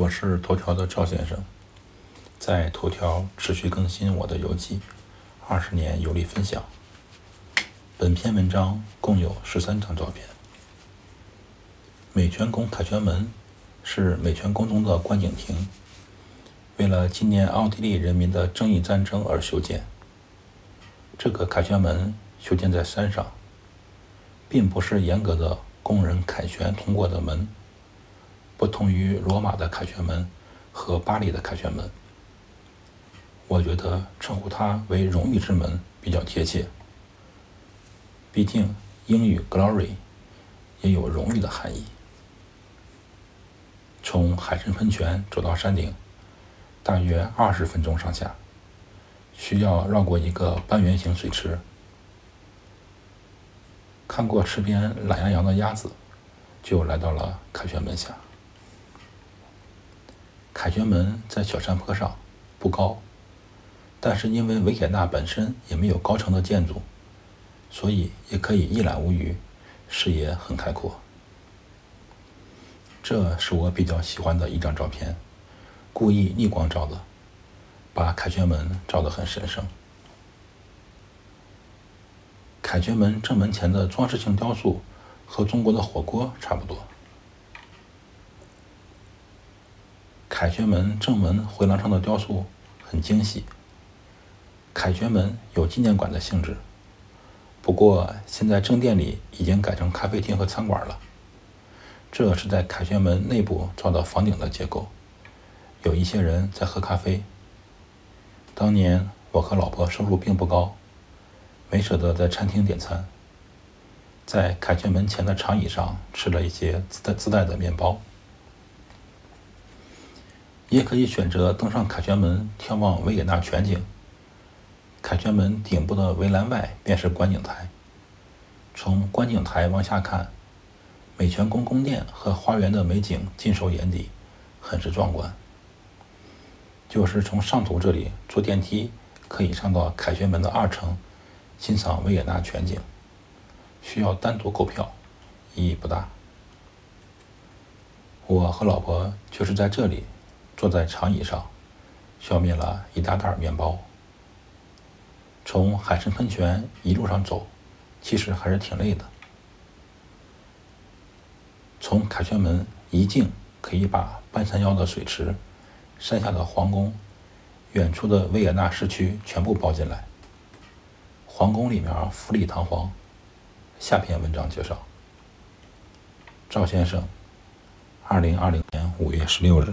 我是头条的赵先生，在头条持续更新我的游记，二十年游历分享。本篇文章共有十三张照片。美泉宫凯旋门是美泉宫中的观景亭，为了纪念奥地利人民的正义战争而修建。这个凯旋门修建在山上，并不是严格的供人凯旋通过的门。不同于罗马的凯旋门和巴黎的凯旋门，我觉得称呼它为荣誉之门比较贴切。毕竟英语 “glory” 也有荣誉的含义。从海神喷泉走到山顶，大约二十分钟上下，需要绕过一个半圆形水池。看过池边懒洋洋的鸭子，就来到了凯旋门下。凯旋门在小山坡上，不高，但是因为维也纳本身也没有高层的建筑，所以也可以一览无余，视野很开阔。这是我比较喜欢的一张照片，故意逆光照的，把凯旋门照得很神圣。凯旋门正门前的装饰性雕塑和中国的火锅差不多。凯旋门正门回廊上的雕塑很精细。凯旋门有纪念馆的性质，不过现在正殿里已经改成咖啡厅和餐馆了。这是在凯旋门内部造的房顶的结构，有一些人在喝咖啡。当年我和老婆收入并不高，没舍得在餐厅点餐，在凯旋门前的长椅上吃了一些自带自带的面包。也可以选择登上凯旋门，眺望维也纳全景。凯旋门顶部的围栏外便是观景台，从观景台往下看，美泉宫宫殿和花园的美景尽收眼底，很是壮观。就是从上图这里坐电梯可以上到凯旋门的二层，欣赏维也纳全景，需要单独购票，意义不大。我和老婆就是在这里。坐在长椅上，消灭了一大袋面包。从海参喷泉一路上走，其实还是挺累的。从凯旋门一进，可以把半山腰的水池、山下的皇宫、远处的维也纳市区全部包进来。皇宫里面富丽堂皇。下篇文章介绍。赵先生，二零二零年五月十六日。